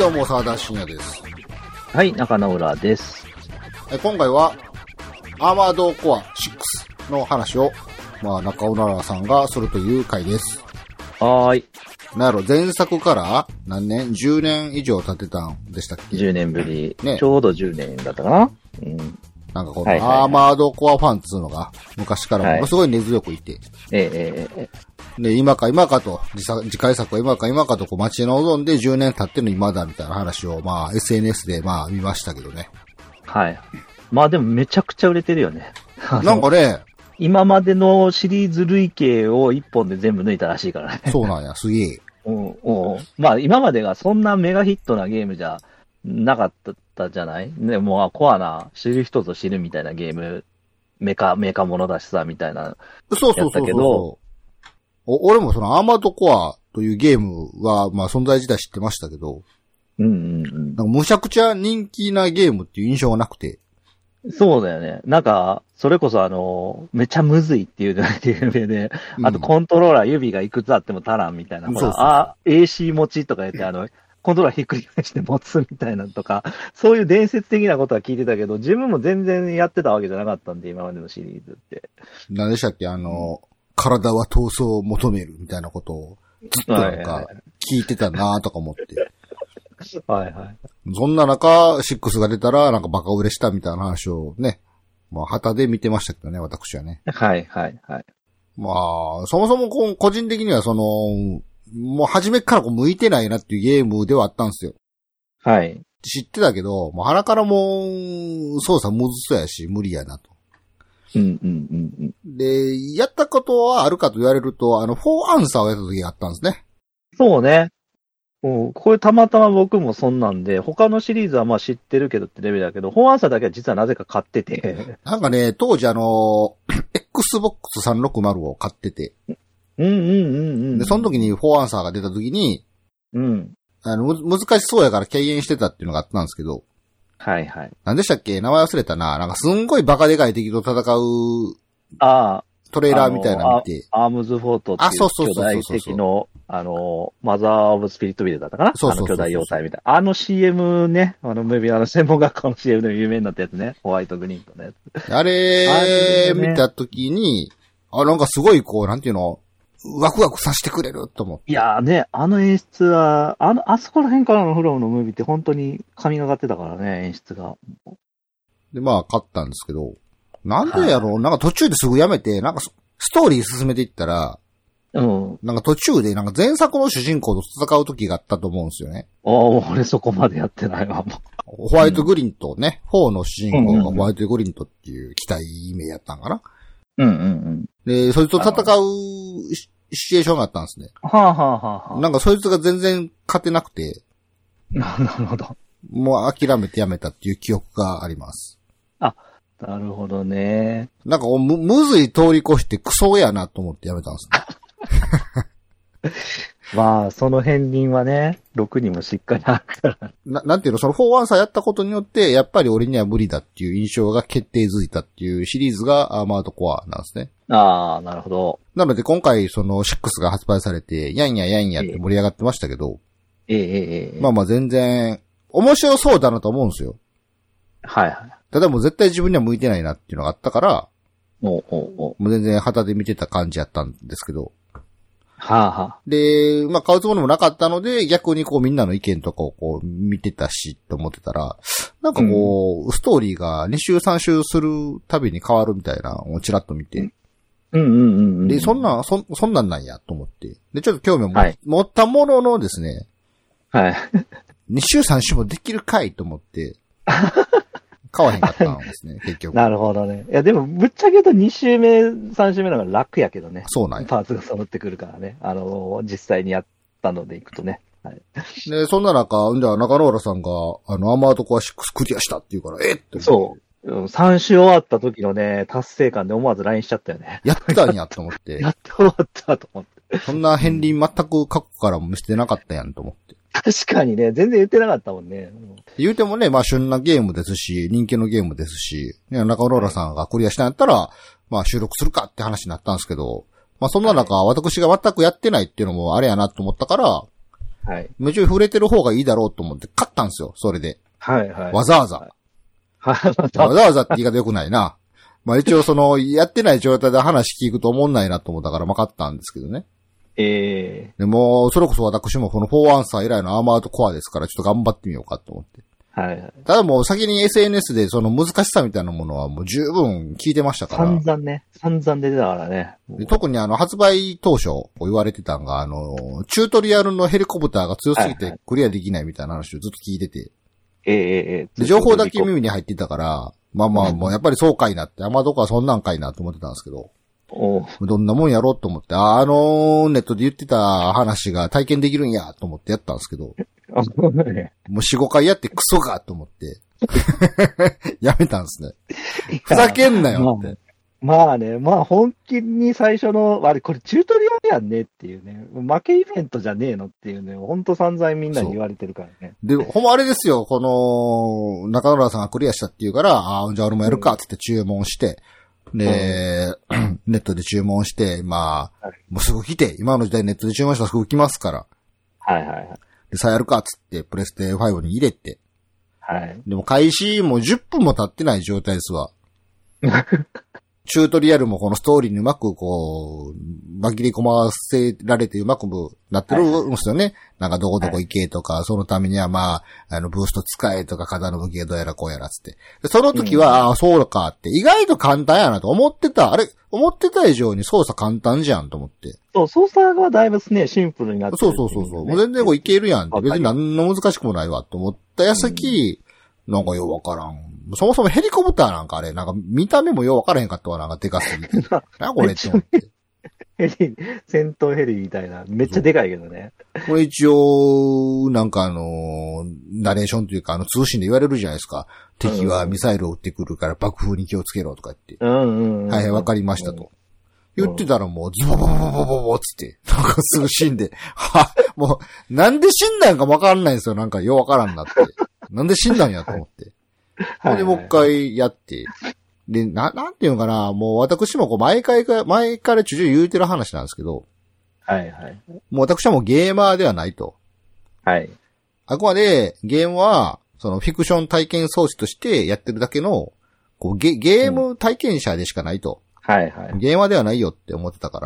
はい、どうも、沢田信也です。はい、中野浦です。え今回は、アーマードコア6の話を、まあ、中尾奈良さんがするという回です。はーい。なんやろ、前作から何年 ?10 年以上経ってたんでしたっけ？10年ぶり。ねちょうど10年だったかな？うん。なんかこの、アーマードコアファンっていうのが、昔からものすごい根強くいて、ええで、今か今かと、次回作は今か今かとこう待ち望んで10年経ってるの今だみたいな話を、まあ、SNS でまあ見ましたけどね。えはい。まあでもめちゃくちゃ売れてるよね。なんかね、今までのシリーズ累計を1本で全部抜いたらしいからね。そうなんや、すげえ。うんうんまあ今までがそんなメガヒットなゲームじゃなかったじゃない？ね、もうあコアな、知る人ぞ知るみたいなゲーム、メカ、メカものだしさ、みたいな。そうそうそうけど。お俺もそのアーマードコアというゲームは、まあ存在自体知ってましたけど、うんうんうん。なんかむちゃくちゃ人気なゲームっていう印象がなくて、そうだよね。なんか、それこそあの、めちゃむずいっていうのが有名で、あとうんコントローラー指がいくつあっても足らんみたいな。うそうそう。あ、AC 持ちとか言って、あの、コントローラーひっくり返して持つみたいなのとか、そういう伝説的なことは聞いてたけど、自分も全然やってたわけじゃなかったんで、今までのシリーズって。何でしたっけ？あの、体は闘争を求めるみたいなことをずっとなんか聞いてたなとか思って。はいはい。そんな中、6が出たらなんかバカ売れしたみたいな話をね、まあ旗で見てましたけどね、私はね。はいはいはい。まあ、そもそも個人的にはその、もう初めからこう向いてないなっていうゲームではあったんですよ。はい。知ってたけど、もう鼻からもう操作むずそうやし、無理やなと。うんうんうんうん。で、やったことはあるかと言われると、あの、フォーアンサーをやった時があったんですね。そうね。うんこれたまたま僕もそんなんで、他のシリーズはまあ知ってるけどってレベルだけど、本アンサーだけは実はなぜか買ってて。なんかね、当時あの、Xbox 360を買ってて、うんうんうんうん。で、その時にフォーアンサーが出た時に、うん。ああの、む難しそうやから敬遠してたっていうのがあったんですけど、はいはい。何でしたっけ？名前忘れたな。なんかすんごいバカでかい敵と戦うあトレーラーみたいなの見て、あ、アームズフォートってあそうそういうそうそう巨大敵の、あの、マザー・オブ・スピリットビルだったかな？そうそうそうそうあの巨大妖体みたいな。あの CM ね、あの、ムービー、あの、専門学校の CM で有名になったやつね。ホワイトグリーンとね。あれあれね見た時に、あ、なんかすごいこう、なんていうの、ワクワクさせてくれると思って。いやーね、あの演出は、あの、あそこら辺からのフロムのムービーって本当に神がかってたからね、演出が。で、まあ、勝ったんですけど、なんでやろう、なんか途中ですぐやめて、なんかスストーリー進めていったら、うん。なんか途中でなんか前作の主人公と戦う時があったと思うんですよね。ああ、俺そこまでやってないわ、もホワイトグリントね、4の主人公うんうんうんがホワイトグリントっていう機体名やったんかな。う。うんうんうん。で、そいつと戦うシシチュエーションがあったんですね。はあはあはあはあ。なんかそいつが全然勝てなくて、ななるほど。もう諦めてやめたっていう記憶があります。なるほどね。なんかむ、むずい通り越してクソやなと思ってやめたんですね。まあ、その片鱗はね、6にもしっかりあるから。な、なんていうの、その4ワンサーやったことによって、やっぱり俺には無理だっていう印象が決定づいたっていうシリーズがアーマードコアなんですね。ああ、なるほど。なので今回その6が発売されて、やんややんやって盛り上がってましたけど、ええええええ。まあまあ全然、面白そうだなと思うんですよ。はいはい。ただもう絶対自分には向いてないなっていうのがあったから、おうおうおうもう全然旗で見てた感じやったんですけど。はあはあ。で、まあ買うつもりもなかったので、逆にこうみんなの意見とかをこう見てたしって思ってたら、なんかこう、ストーリーが2週3週するたびに変わるみたいなのをちらっと見て、うんうんうんうん。で、そんな、そ、そんなんなんやと思って。で、ちょっと興味をも、はい持ったもののですね、はい。2週3週もできるかいと思って、買わへんかったんですね、結局。なるほどね。いや、でも、ぶっちゃけ言うと2週目、3週目の方が楽やけどね。そうなんや。パーツが揃ってくるからね。あの、実際にやったのでいくとね。はい。で、そんな中、じゃあ中野浦さんが、あの、アーマードコア6クリアしたって言うから、えっって。そう。うん3週終わった時のね、達成感で思わず LINE しちゃったよね。やったんやと思って や。って終わったと思って。そんな片鱗全く過去からも見せてなかったやんと思って。確かにね、全然言ってなかったもんね。言うてもね、まあ旬なゲームですし、人気のゲームですし、ね、中野浦さんがクリアしたんやったら、まあ収録するかって話になったんですけど、まあそんな中、私が全くやってないっていうのもあれやなと思ったから、はい。もうちょい触れてる方がいいだろうと思って買ったんですよ、それで。はい、はい。わざわざ。はい。わざわざって言い方良くないな。まあ一応その、やってない状態で話聞くと思んないなと思ったから、まあ買ったんですけどね。えでも、それこそ私もこの4アンサー以来のアーマードコアですから、ちょっと頑張ってみようかと思って。ー、はい、はい。ただもう先に SNS でその難しさみたいなものはもう十分聞いてましたから。散々ね、散々出てたからね。で特にあの、発売当初言われてたんが、あの、チュートリアルのヘリコプターが強すぎてクリアできないみたいな話をずっと聞いてて、ええええええで情報だけ耳に入ってたから、まあまあうんもうやっぱりそうかいなって、アマドコはそんなんかいなと思ってたんですけど、どんなもんやろうと思って、ああのネットで言ってた話が体験できるんやと思ってやったんですけど、あそうねもう4、5回やってクソかと思って、やめたんですね。ふざけんなよって。まあね、まあ本気に最初の、あれこれチュートリアルやんねっていうね、負けイベントじゃねえのっていうね、ほんと散々みんなに言われてるからね。で、ほんまあれですよ、この、中村さんがクリアしたって言うから、ああ、じゃあ俺もやるか、つって注文して、で、ネットで注文して、まあはい、もうすぐ来て、今の時代ネットで注文したらすぐ来ますから、はいはいはい。で、さあやるか、つって、プレステ5に入れて、はい。でも開始もう10分も経ってない状態ですわ。チュートリアルもこのストーリーにうまくこう、紛れ込ませられてうまくなってるんですよね。なんかどこどこ行けとか、そのためにはまあ、あの、ブースト使えとか、肩の武器がどうやらこうやらつって。でその時は、ああ、そうかって、意外と簡単やなと思ってた。あれ、思ってた以上に操作簡単じゃんと思って。そう、操作がだいぶね、シンプルになってそうるそうそうそう。ねもう全然こういけるやん別に何の難しくもないわと思った矢先、なんかようわからん。そもそもヘリコプターなんかあれ、なんか見た目もようわからへんかったわ、なんかでかすぎて。なこれって思って。ヘリ、戦闘ヘリみたいな、めっちゃでかいけどね。これ一応、なんかあの、ナレーションというか、あの通信で言われるじゃないですか。敵はミサイルを撃ってくるから爆風に気をつけろとか言って。うんうん、うん。はいはい、わかりましたと。言ってたらもう、ズボボボボボボつって、なんかすぐ死んで、は、もう、なんで死んだんかわかんないんですよ。なんかようわからんなって。なんで死んだんやと思って。はいはいで、もう一回やって。で、な、なんていうのかな、もう私もこう、毎回か、前からちゅちゅ言うてる話なんですけど、はいはい。もう私はもうゲーマーではないと。はい。あくまで、ゲームは、そのフィクション体験装置としてやってるだけの、こうゲ、ゲーム体験者でしかないと。はいはい。ゲーマーではないよって思ってたか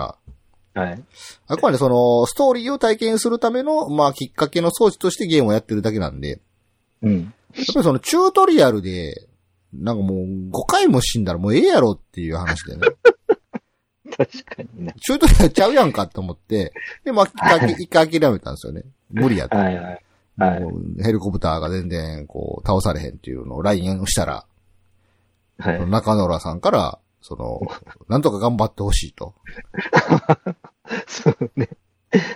ら、はい。あくまでその、ストーリーを体験するための、まあ、きっかけの装置としてゲームをやってるだけなんで、うん。やっぱりそのチュートリアルで、なんかもう5回も死んだらもうええやろっていう話でね。確かにね。チュートリアルちゃうやんかと思って、で、まあ、一回諦めたんですよね。無理やと。はいはい。はいもうヘリコプターが全然こう倒されへんっていうのを LINE をしたら、はい。中野良さんから、その、なんとか頑張ってほしいと。そうね。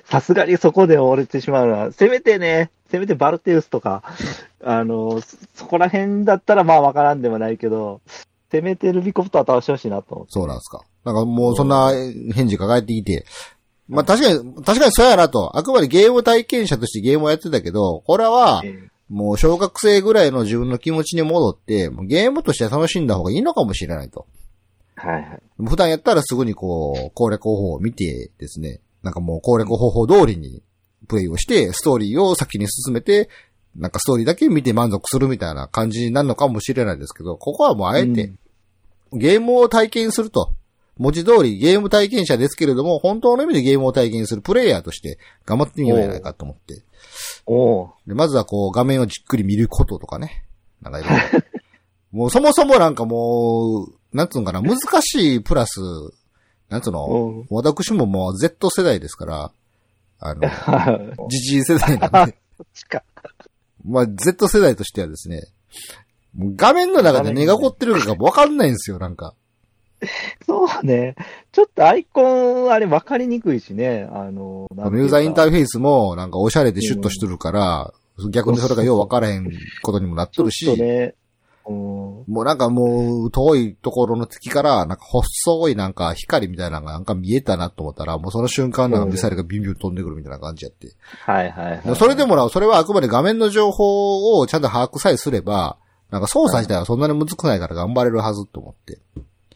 さすがにそこで折れてしまうのは、せめてね、せめてバルテウスとか、あの、そそこら辺だったらまあわからんでもないけど、せめてルビコプター倒してほしいなと思って。そうなんですか。なんかもうそんな返事が返ってきて、まあ確かに、確かにそうやなと。あくまでゲーム体験者としてゲームをやってたけど、これは、ええもう小学生ぐらいの自分の気持ちに戻って、もうゲームとして楽しんだ方がいいのかもしれないと。はいはい。普段やったらすぐにこう、攻略方法を見てですね、なんかもう攻略方法通りにプレイをして、ストーリーを先に進めて、なんかストーリーだけ見て満足するみたいな感じになるのかもしれないですけど、ここはもうあえて、ゲームを体験すると。文字通りゲーム体験者ですけれども、本当の意味でゲームを体験するプレイヤーとして頑張ってみようじゃないかと思って。おおで、まずはこう画面をじっくり見ることとかね。なんかいろいろもうそもそもなんかもう、なんつうのかな、難しいプラス、なんつうの、お私ももう Z 世代ですから、あの、はい。ジジイ世代なんで。まあ Z 世代としてはですね、画面の中で何が起こってるかがわかんないんですよ、なんか。そうね。ちょっとアイコン、あれ分かりにくいしね。あの、ユーザーインターーフェースもなんかおしゃれでシュッとしとるから、逆にそれがようわからへんことにもなっとるし、ちょっとね。うん。もうなんかもう遠いところの敵から、なんか細いなんか光みたいなのがなんか見えたなと思ったら、もうその瞬間なんかミサイルがビュンビュン飛んでくるみたいな感じやって。はいはいはい。それでもな、それはあくまで画面の情報をちゃんと把握さえすれば、なんか操作自体はそんなに難くないから頑張れるはずと思って。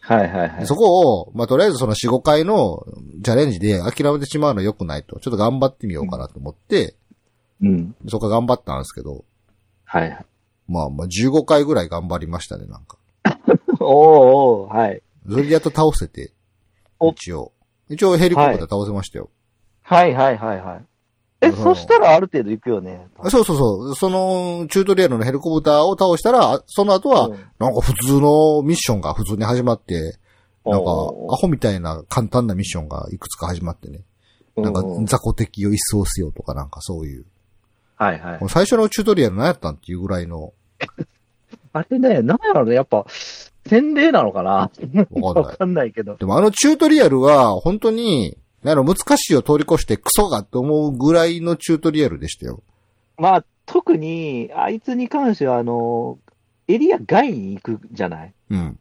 はいはいはい。そこを、まあ、とりあえずその4、5回のチャレンジで諦めてしまうのは良くないと。ちょっと頑張ってみようかなと思って、うん。そこ頑張ったんですけど、はいはい。まあまあ15回ぐらい頑張りましたね、なんか。おーおーはい。それでやっと倒せて、お一応。一応ヘリコプター倒せましたよ。はいはいはいはい。え、そそしたらある程度行くよね。あそうそうそう。その、チュートリアルのヘリコプターを倒したら、あその後は、うんなんか普通のミッションが普通に始まって、なんか、アおーホみたいな簡単なミッションがいくつか始まってね。なんかう、ん雑魚敵を一掃せよとかなんかそういう。はいはいもう。最初のチュートリアル何やったんっていうぐらいの、あれね、なんやろね、やっぱ、洗礼なのかな？わかんないわかんないけど。でもあのチュートリアルは、本当に、なんやろ難しいを通り越してクソがって思うぐらいのチュートリアルでしたよ。まあ、特に、あいつに関しては、あの、エリア外に行くじゃない？うん。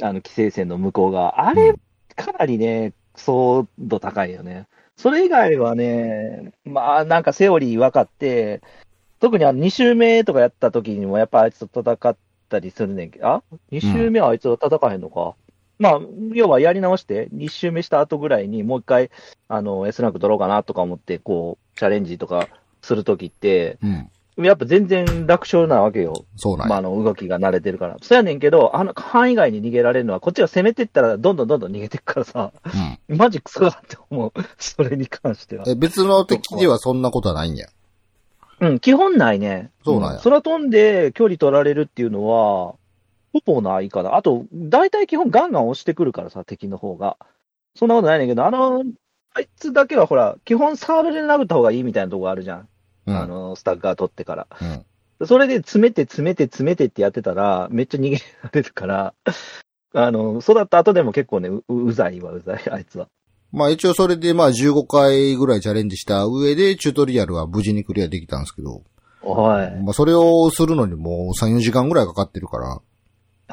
あの、規制線の向こう側。あれうん、かなりね、相度高いよね。それ以外はね、まあ、なんかセオリー分かって、特にあの、2周目とかやった時にも、やっぱあいつと戦ったりするねんけど、あ ?2 周目はあいつと戦えへんのか？まあ、要はやり直して、2周目した後ぐらいにもう一回、あの、S ランク取ろうかなとか思って、こう、チャレンジとかするときって、うん。やっぱ全然楽勝なわけよ。そうなんや。まあ、あの、動きが慣れてるから。そうやねんけど、あの、範囲外に逃げられるのは、こっちが攻めてったら、どんどんどんどん逃げてくからさ、うん。マジクソだって思う。それに関しては。え、別の敵ではそんなことはないんや。うん、基本ないね。そうなんや空飛んで距離取られるっていうのは、ほぼないかな。あと、大体基本ガンガン押してくるからさ、敵の方が。そんなことないねんけど、あの、あいつだけはほら、基本サーブで殴った方がいいみたいなとこあるじゃん。うん。あの、スタッガー取ってから。うん。それで詰めて詰めて詰めてってやってたら、めっちゃ逃げられるから、あの、育った後でも結構ね、ううざいわ、うざい、あいつは。まあ一応それでまあ15回ぐらいチャレンジした上でチュートリアルは無事にクリアできたんですけど、おい。まあそれをするのにもう3、4時間ぐらいかかってるから、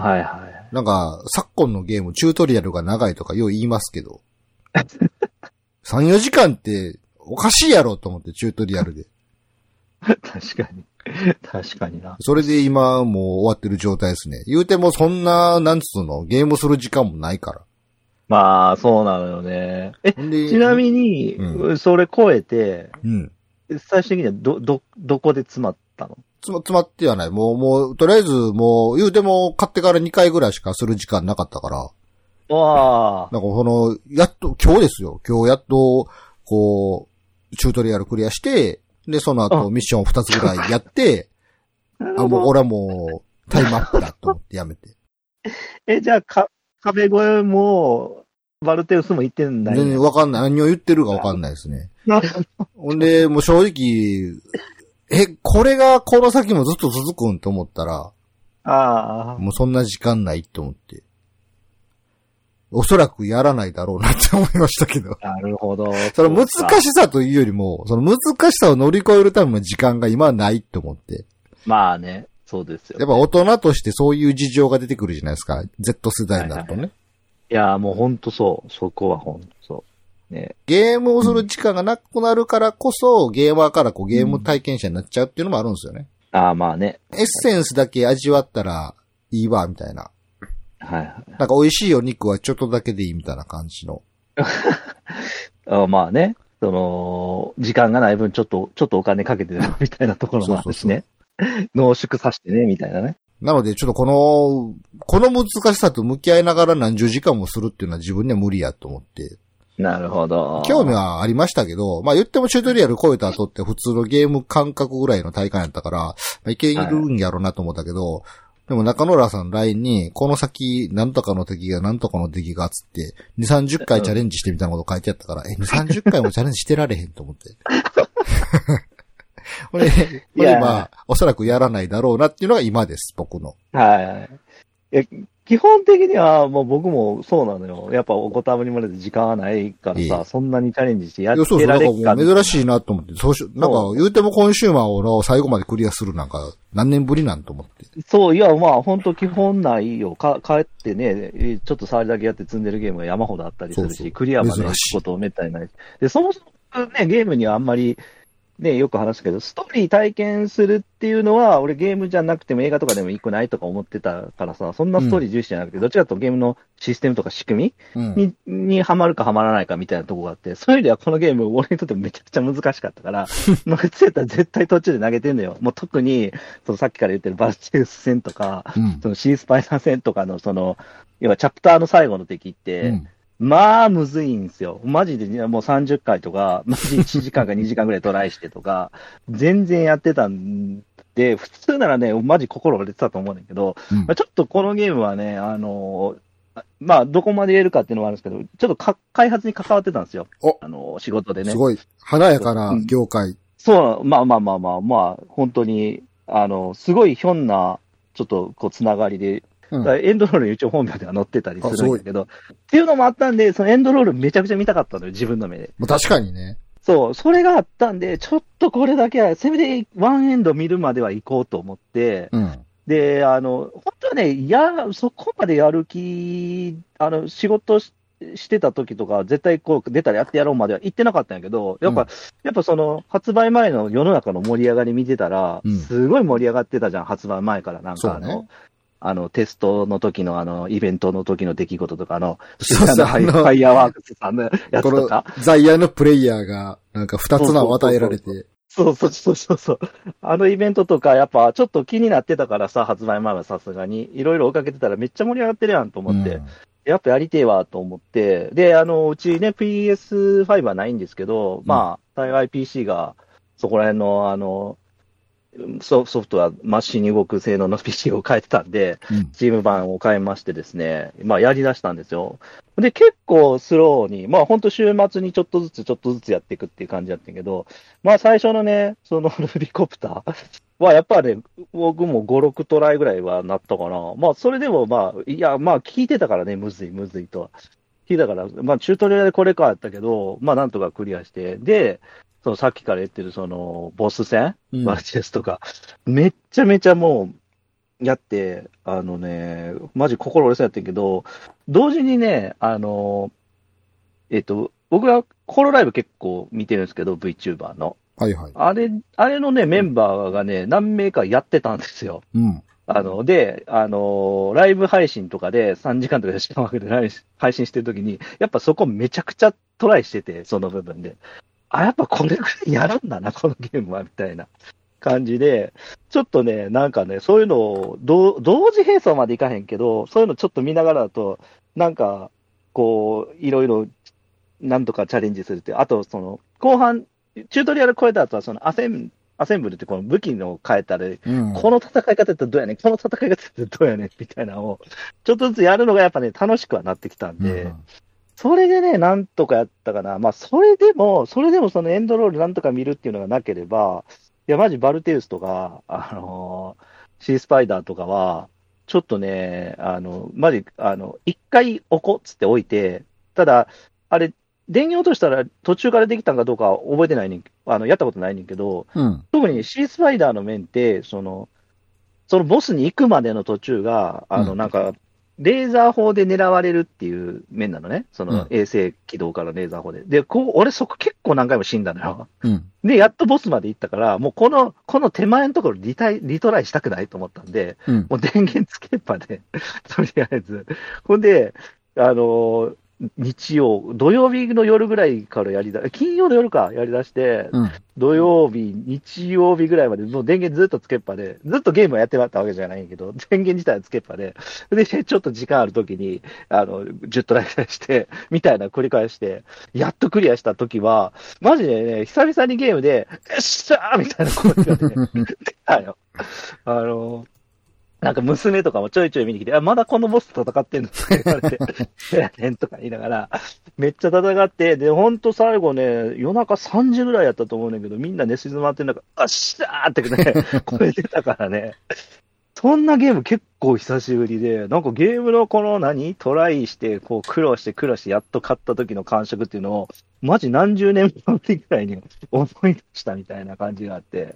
はいはい。なんか昨今のゲームチュートリアルが長いとかよう言いますけど、3、4時間っておかしいやろと思ってチュートリアルで。確かに。確かにな。それで今もう終わってる状態ですね。言うてもそんな、なんつうの、ゲームする時間もないから。まあ、そうなのよね。え、ちなみに、うそれ超えて、うん。最終的にはど、ど、どこで詰まったの？つま、詰まってはない。もう、もう、とりあえず、もう、言うても、買ってから2回ぐらいしかする時間なかったから、わあ。なんかその、やっと、今日ですよ。今日やっと、こう、チュートリアルクリアして、で、その後うミッション2つぐらいやって、あ、もう俺はもう、タイムアップだと思ってやめて。え、じゃあ、か、壁越えも、バルテウスも行ってんだ全然わかんない。何を言ってるかわかんないですね。ほんで、もう正直、え、これがこの先もずっと続くんと思ったら、ああ。もうそんな時間ないと思って。おそらくやらないだろうなって思いましたけど。なるほど。その難しさというよりも、その難しさを乗り越えるための時間が今はないと思って。まあね、そうですよ、やっぱ大人としてそういう事情が出てくるじゃないですか。Z 世代になるとね。いや、もうほんとそう。そこはほんとそう。ね。ゲームをする時間がなくなるからこそ、ゲーマーからこうゲーム体験者になっちゃうっていうのもあるんですよね。ああ、まあね。エッセンスだけ味わったらいいわ、みたいな。はいはい。なんか美味しいお肉はちょっとだけでいいみたいな感じの。あまあね。その、時間がない分、ちょっと、ちょっとお金かけてるみたいなところもあるしね。濃縮させてね、みたいなね。なので、ちょっとこの、この難しさと向き合いながら何十時間もするっていうのは自分には無理やと思って。なるほど。興味はありましたけど、まあ言ってもチュートリアル超えた後って普通のゲーム感覚ぐらいの体感やったから、まあ、いけるんやろうなと思ったけど、でも中野浦さん LINE に、この先、なんとかの敵がなんとかの敵がつって、2、30回チャレンジしてみたいなこと書いてあったから、え、2、30回もチャレンジしてられへんと思って。これ、これおそらくやらないだろうなっていうのが今です、僕の。はい。え、基本的にはもう僕もそうなのよ。やっぱおこたまにまで時間はないからええさ、そんなにチャレンジしてやってられっか珍しいなと思って、そうし、なんか言うてもコンシューマーを最後までクリアするなんか、何年ぶりなんと思って。そう、いや、まあ、本当基本ないよ。か、帰ってね、えちょっと触りだけやって積んでるゲームが山ほどあったりするし、そうそうクリアまで行くことめったにない。で、そもそもね、ゲームにはあんまり、ね、よく話すけど、ストーリー体験するっていうのは、俺ゲームじゃなくても映画とかでもいいくないとか思ってたからさ、そんなストーリー重視じゃなくて、どっちかとゲームのシステムとか仕組うん。みに、にハマるかハマらないかみたいなとこがあって、そういう意味ではこのゲーム、俺にとってめちゃくちゃ難しかったから、まあ、普通やったら絶対途中で投げてんのよ。もう特に、そのさっきから言ってるバルチェウス戦とか、うん。そのシースパイダー戦とかの、その、要はチャプターの最後の敵って、うん。まあ、むずいんですよ。マジでねもう30回とか、マジ1時間か2時間ぐらいトライしてとか、全然やってたんで、普通ならね、マジ心折れてたと思うんだけど、うんまあ、ちょっとこのゲームはね、あのあまあ、どこまで言えるかっていうのはあるんですけど、ちょっとか開発に関わってたんですよ。おあの仕事でねす。ごい、華やかな業界。そう、まあまあまあまあ、まあ、本当に、あの、すごいひょんな、ちょっとこう、つながりで、うんエンドロールの一応本名では載ってたりするんだけど、っていうのもあったんで、そのエンドロールめちゃくちゃ見たかったのよ、自分の目で。まあ確かにね。そう、それがあったんで、ちょっとこれだけは、せめてワンエンド見るまでは行こうと思って、うん。で、あの、本当はね、や、そこまでやる気、あの、仕事ししてた時とか、絶対こう出たらやってやろうまでは言ってなかったんやけど、やっぱ、うんやっぱその、発売前の世の中の盛り上がり見てたら、うんすごい盛り上がってたじゃん、発売前から。なんかあの、あの、テストの時のあの、イベントの時の出来事とか、あの、そうそうあのファイヤーワークスさんのやつことのか。、ザイヤーのプレイヤーが、なんか二つ名を与えられて。そうそうそうそうそう。あのイベントとか、やっぱちょっと気になってたからさ、発売前はさすがに。いろいろ追いかけてたらめっちゃ盛り上がってるやんと思って。うんやっぱやりてえわと思って。で、あの、うちね、PS5 はないんですけど、まあ、幸い PC が、そこら辺の、あの、ソソフトはマシンに動く性能の PC を変えてたんで、うん。チーム版を変えましてですね、まあやり出したんですよ。で、結構スローに、まあ本当週末にちょっとずつちょっとずつやっていくっていう感じだったけど、まあ最初のね、その ルビコプターはやっぱね、僕も5、6トライぐらいはなったかな。まあそれでもまあ、いや、まあ聞いてたからね、むずいむずいとは。聞いたから、まあチュートリアルでこれかやったけど、まあなんとかクリアして、で、そのさっきから言ってるそのボス戦？うんマルチェスとか、めっちゃめちゃもう、やって、あのね、マジ心折れそうやってんけど、同時にね、あの、えっと、僕はホロライブ結構見てるんですけど、VTuber の。はいはい。あれ、あれのね、メンバーがね、何名かやってたんですよ。うん。あの、で、あの、ライブ配信とかで3時間とかでしかもで配信してるときに、やっぱそこめちゃくちゃトライしてて、その部分で。あ、やっぱこれくらいやるんだな、このゲームは、みたいな感じで、ちょっとね、なんかね、そういうのを、同同時並走までいかへんけど、そういうのちょっと見ながらだと、なんか、こう、いろいろ、なんとかチャレンジするっていう。あと、その、後半、チュートリアル超えた後は、その、アセン、アセンブルってこの武器の変えたり、うん。この戦い方ってどうやねん、この戦い方ってどうやねん、みたいなのを、ちょっとずつやるのがやっぱね、楽しくはなってきたんで、うんそれでね、なんとかやったかな。まあ、それでも、それでもそのエンドロールなんとか見るっていうのがなければ、いや、マジバルテウスとか、あのーシースパイダーとかは、ちょっとね、あの、マジ、あの、一回置こうっつって置いて、ただ、あれ、電源落としたら途中からできたんかどうかは覚えてないねん、あの、やったことないねんけど、うん。特にシースパイダーの面って、その、そのボスに行くまでの途中が、あの、うんなんか、レーザー砲で狙われるっていう面なのね。そうんの衛星軌道からレーザー砲で。で、こう、俺そこ結構何回も死んだのよ。うん。で、やっとボスまで行ったから、もうこの、この手前のところリタイ、リトライしたくないと思ったんで、うん。もう電源つけっぱで、とりあえず。ほんで、あのー日曜、土曜日の夜ぐらいからやりだ、金曜の夜か、やりだして、うん。土曜日、日曜日ぐらいまで、もう電源ずっとつけっぱで、ずっとゲームをやってまったわけじゃないけど、電源自体はつけっぱで、で、ちょっと時間あるときに、あの、10トライして、みたいな繰り返して、やっとクリアしたときは、マジでね、久々にゲームで、よっしゃーみたいな声がね、出たよ。あの、なんか娘とかもちょいちょい見に来て、あ、まだこのボスと戦ってんの？とか言われて、いやねんとか言いながら、めっちゃ戦って、で、ほんと最後ね、夜中3時ぐらいやったと思うねんだけど、みんな寝静まってんだから、あっしゃーってね、声出たからね。そんなゲーム結構久しぶりで、なんかゲームのこの何？トライして、こう苦労して苦労してやっと勝った時の感触っていうのを、マジ何十年ぶりぐらいに思い出したみたいな感じがあって、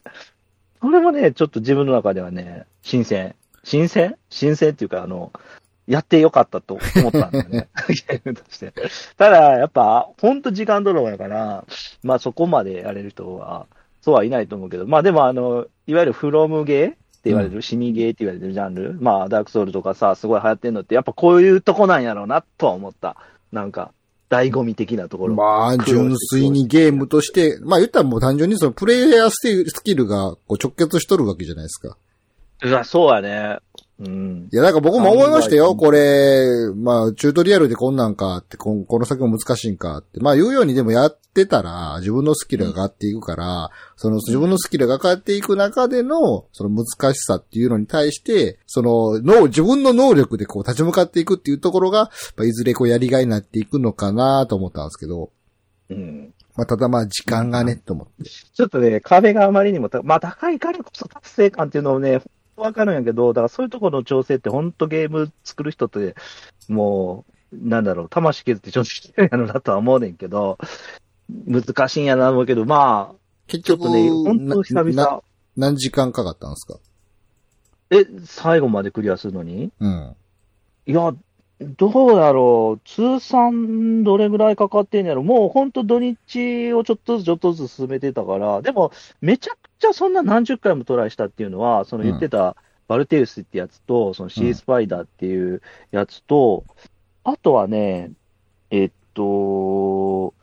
それもね、ちょっと自分の中ではね、新鮮。新鮮新鮮っていうか、あの、やってよかったと思ったんだよね。ゲームとして。ただ、やっぱ、ほんと時間泥棒やから、まあそこまでやれる人はそうはいないと思うけど、まあでもあの、いわゆるフロムゲーって言われる、死にゲーって言われてるジャンル、まあダークソウルとかさ、すごい流行ってんのって、やっぱこういうとこなんやろうな、とは思った。なんか、醍醐味的なところ。まあ、純粋にゲームとして、まあ言ったらもう単純にそのプレイヤースキルがこう直結しとるわけじゃないですか。うわ、そうやね。うん。いや、なんか僕も思いましたよ。これ、まあ、チュートリアルでこんなんかって、こんこの先も難しいんかって。まあ、言うようにでもやってたら、自分のスキルが上がっていくから、その自分のスキルが上がっていく中での、その難しさっていうのに対して、その、の、自分の能力でこう立ち向かっていくっていうところが、まあ、いずれこうやりがいになっていくのかなと思ったんですけど、うん。まあ、ただまあ、時間がね、と思って。ちょっとね、壁があまりにもた、まあ高いからこそ達成感っていうのをね、わかるんやけど、だからそういうところの調整って本当ゲーム作る人って、もう、なんだろう、魂削って調整してるんやろなとは思うねんけど、難しいんやなと思うけど、まあ、結局、ちょっとね、本当久々、何時間かかったんですか？え、最後までクリアするのに？うん。いや、どうやろう、通算どれぐらいかかってんやろ、もう本当土日をちょっとずつちょっとずつ進めてたから、でも、めちゃくちゃそんな何十回もトライしたっていうのは、その言ってたバルテウスってやつと、そのシースパイダーっていうやつと、あとはね、えっと、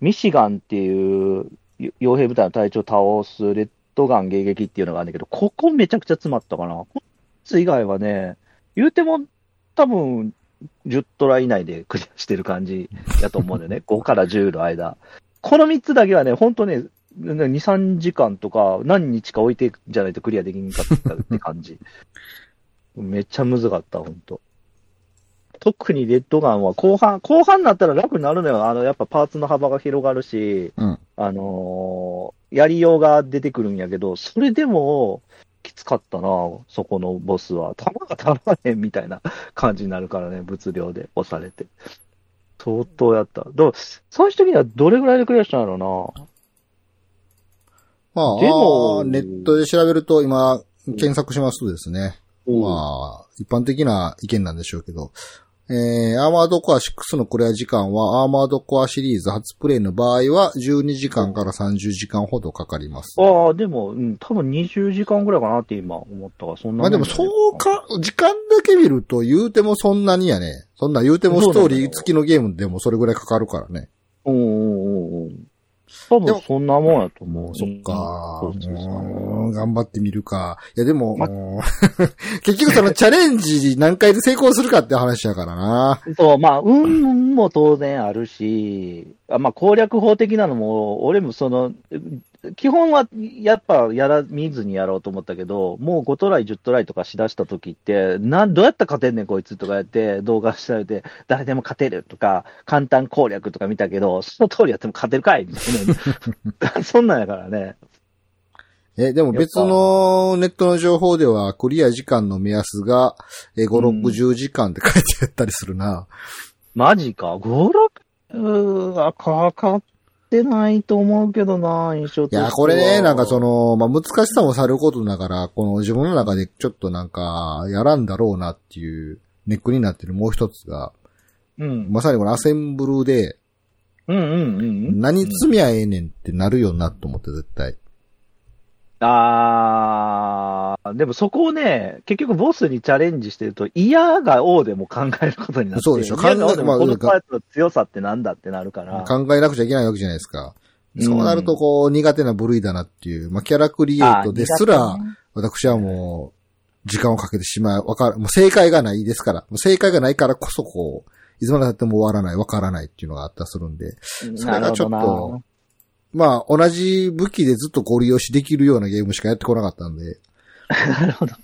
ミシガンっていう傭兵部隊の隊長を倒すレッドガン迎撃っていうのがあるんだけど、ここめちゃくちゃ詰まったかな。こいつ以外はね、言うても多分10トライ以内でクリアしてる感じやと思うんだよね。5から10の間。この3つだけはね、ほんとね、2、3時間とか何日か置いてじゃないとクリアできんかったって感じ。めっちゃむずかった、ほんと。特にレッドガンは後半、後半になったら楽になるのよ。あの、やっぱパーツの幅が広がるし、うん。あのーやりようが出てくるんやけど、それでも、きつかったな、そこのボスは。弾が足らへんみたいな 感じになるからね、物量で押されて。相当やった。どう最終的にはどれぐらいでクリアしたんやろまあ、でもネットで調べると、今、検索しますとですね、なまあ、一般的な意見なんでしょうけど、えー、アーマードコア6のクリア時間は、アーマードコアシリーズ初プレイの場合は、12時間から30時間ほどかかります。ああ、でも、うん、多分20時間ぐらいかなって今思ったから、そんなまあでも、そうか、時間だけ見ると、言うてもそんなにやね。そんな言うてもストーリー付きのゲームでもそれぐらいかかるからね。うんうんうんうん。多分そんなもんやと思う。そっか。頑張ってみるか。いやでも、まうん 結局そのチャレンジ何回で成功するかって話やからな。そう、まあ、運も当然あるし、あまあ、攻略法的なのも、俺もその、基本はやっぱやら、見ずにやろうと思ったけど、もう5トライ、10トライとかしだした時って、なん、どうやったら勝てんねんこいつとかやって、動画調べて、誰でも勝てるとか、簡単攻略とか見たけど、その通りやっても勝てるかいみたいな。そんなんやからね。え、でも別のネットの情報では、クリア時間の目安が、え、5、うん6、10時間って書いてあったりするな。マジか ?5、6、うーかかってないと思うけどな、印象としては。いや、これね、なんかその、まあ、難しさもさることながら、この自分の中でちょっとなんか、やらんだろうなっていう、ネックになってるもう一つが、うん。まさにこのアセンブルで、うんうんうんうん。何積みゃええねんってなるよなと思って絶対。あー、でもそこをね、結局ボスにチャレンジしてると、嫌が王でも考えることになって、そうでしょ嫌が王でまあもこの強さってなんだってなるから。考えなくちゃいけないわけじゃないですか。うんそうなるとこう、苦手な部類だなっていう、まあ、キャラクリエイトですら、私はもう、時間をかけてしまう、わかる、もう正解がないですから、もう正解がないからこそこう、いつまで経っても終わらない、わからないっていうのがあったりするんで、それがちょっと、まあ、同じ武器でずっとご利用しできるようなゲームしかやってこなかったんで、どな。なるほど。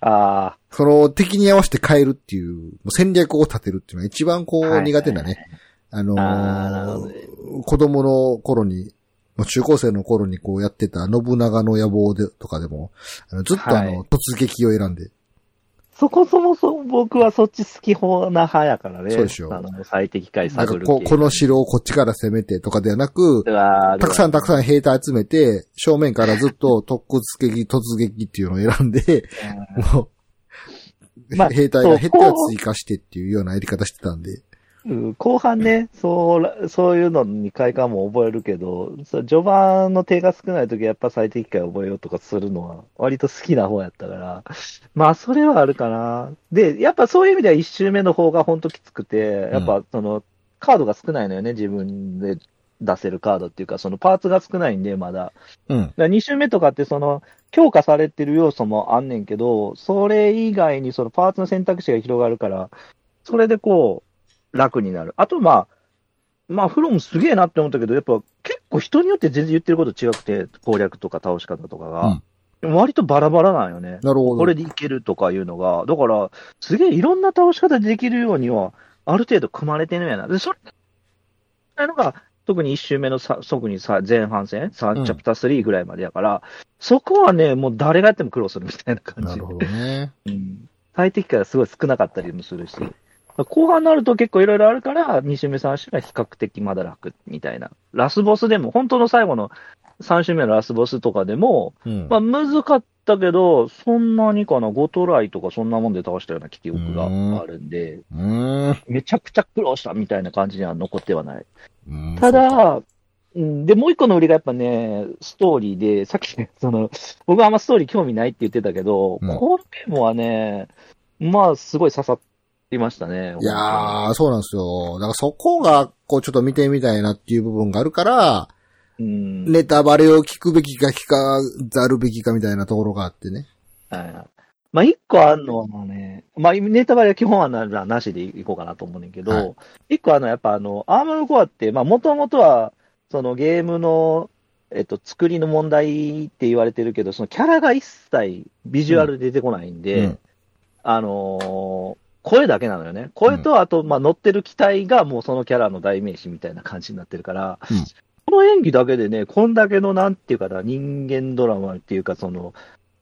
あその敵に合わせて変えるっていう、戦略を立てるっていうのが一番こう、はい苦手なね、あのー子供の頃に、中高生の頃にこうやってた信長の野望でとかでも、ずっとあの、はい。突撃を選んで、そこそもそ僕はそっち好き方な派やからね。そうでしょ。あの、最適解なんか探るこう、この城をこっちから攻めてとかではなく、たたくさんたくさん兵隊集めて、正面からずっと特突撃、突撃っていうのを選んで、もう、まあ兵隊が減ってはそう追加してっていうようなやり方してたんで、うん後半ね、そう、そういうのに快感も覚えるけど、序盤の手が少ない時はやっぱ最適解覚えようとかするのは割と好きな方やったから、まあそれはあるかな。で、やっぱそういう意味では一周目の方が本当きつくて、やっぱその、カードが少ないのよね、自分で出せるカードっていうか、そのパーツが少ないんで、まだ。うん。だから2周目とかってその、強化されてる要素もあんねんけど、それ以外にそのパーツの選択肢が広がるから、それでこう、楽になる。あとまあ、まあ、フロムすげえなって思ったけど、やっぱ結構人によって全然言ってること違くて、攻略とか倒し方とかが。でも割とバラバラなんよね。なるほど。これでいけるとかいうのが、だから、すげえいろんな倒し方できるようには、ある程度組まれてるんやな。で、それ、なのが、特に一周目のさ、特にさ、前半戦、さ、うんチャプター3ぐらいまでやから、そこはね、もう誰がやっても苦労するみたいな感じ。なるほどね。うん。最適解がすごい少なかったりもするし、後半になると結構いろいろあるから、2周目、3周目は比較的まだ楽みたいな。ラスボスでも、本当の最後の3周目のラスボスとかでも、うん。まあ、難かったけど、そんなにかな、5トライとかそんなもんで倒したような記憶があるんで、ん。めちゃくちゃ苦労したみたいな感じには残ってはない。うんた、だ、うんで、もう一個の売りがやっぱね、ストーリーで、さっき、その、僕はあんまストーリー興味ないって言ってたけど、うんこのゲームはね、まあ、すごい刺さりましたね。いやー、そうなんですよ。だからそこが、こうちょっと見てみたいなっていう部分があるから、うん。ネタバレを聞くべきか聞かざるべきかみたいなところがあってね。はいまあ、一個あるのはね、まあ、ネタバレは基本はなしでいこうかなと思うねんけど、はい一個あるのはやっぱあの、アーマルコアって、まあ、もともとは、そのゲームの、えっと、作りの問題って言われてるけど、そのキャラが一切ビジュアルで出てこないんで、うんあのー声だけなのよね。声と、あと、まあ、乗ってる機体がもうそのキャラの代名詞みたいな感じになってるから、うんこの演技だけでね、こんだけのなんていうかな、人間ドラマっていうか、その、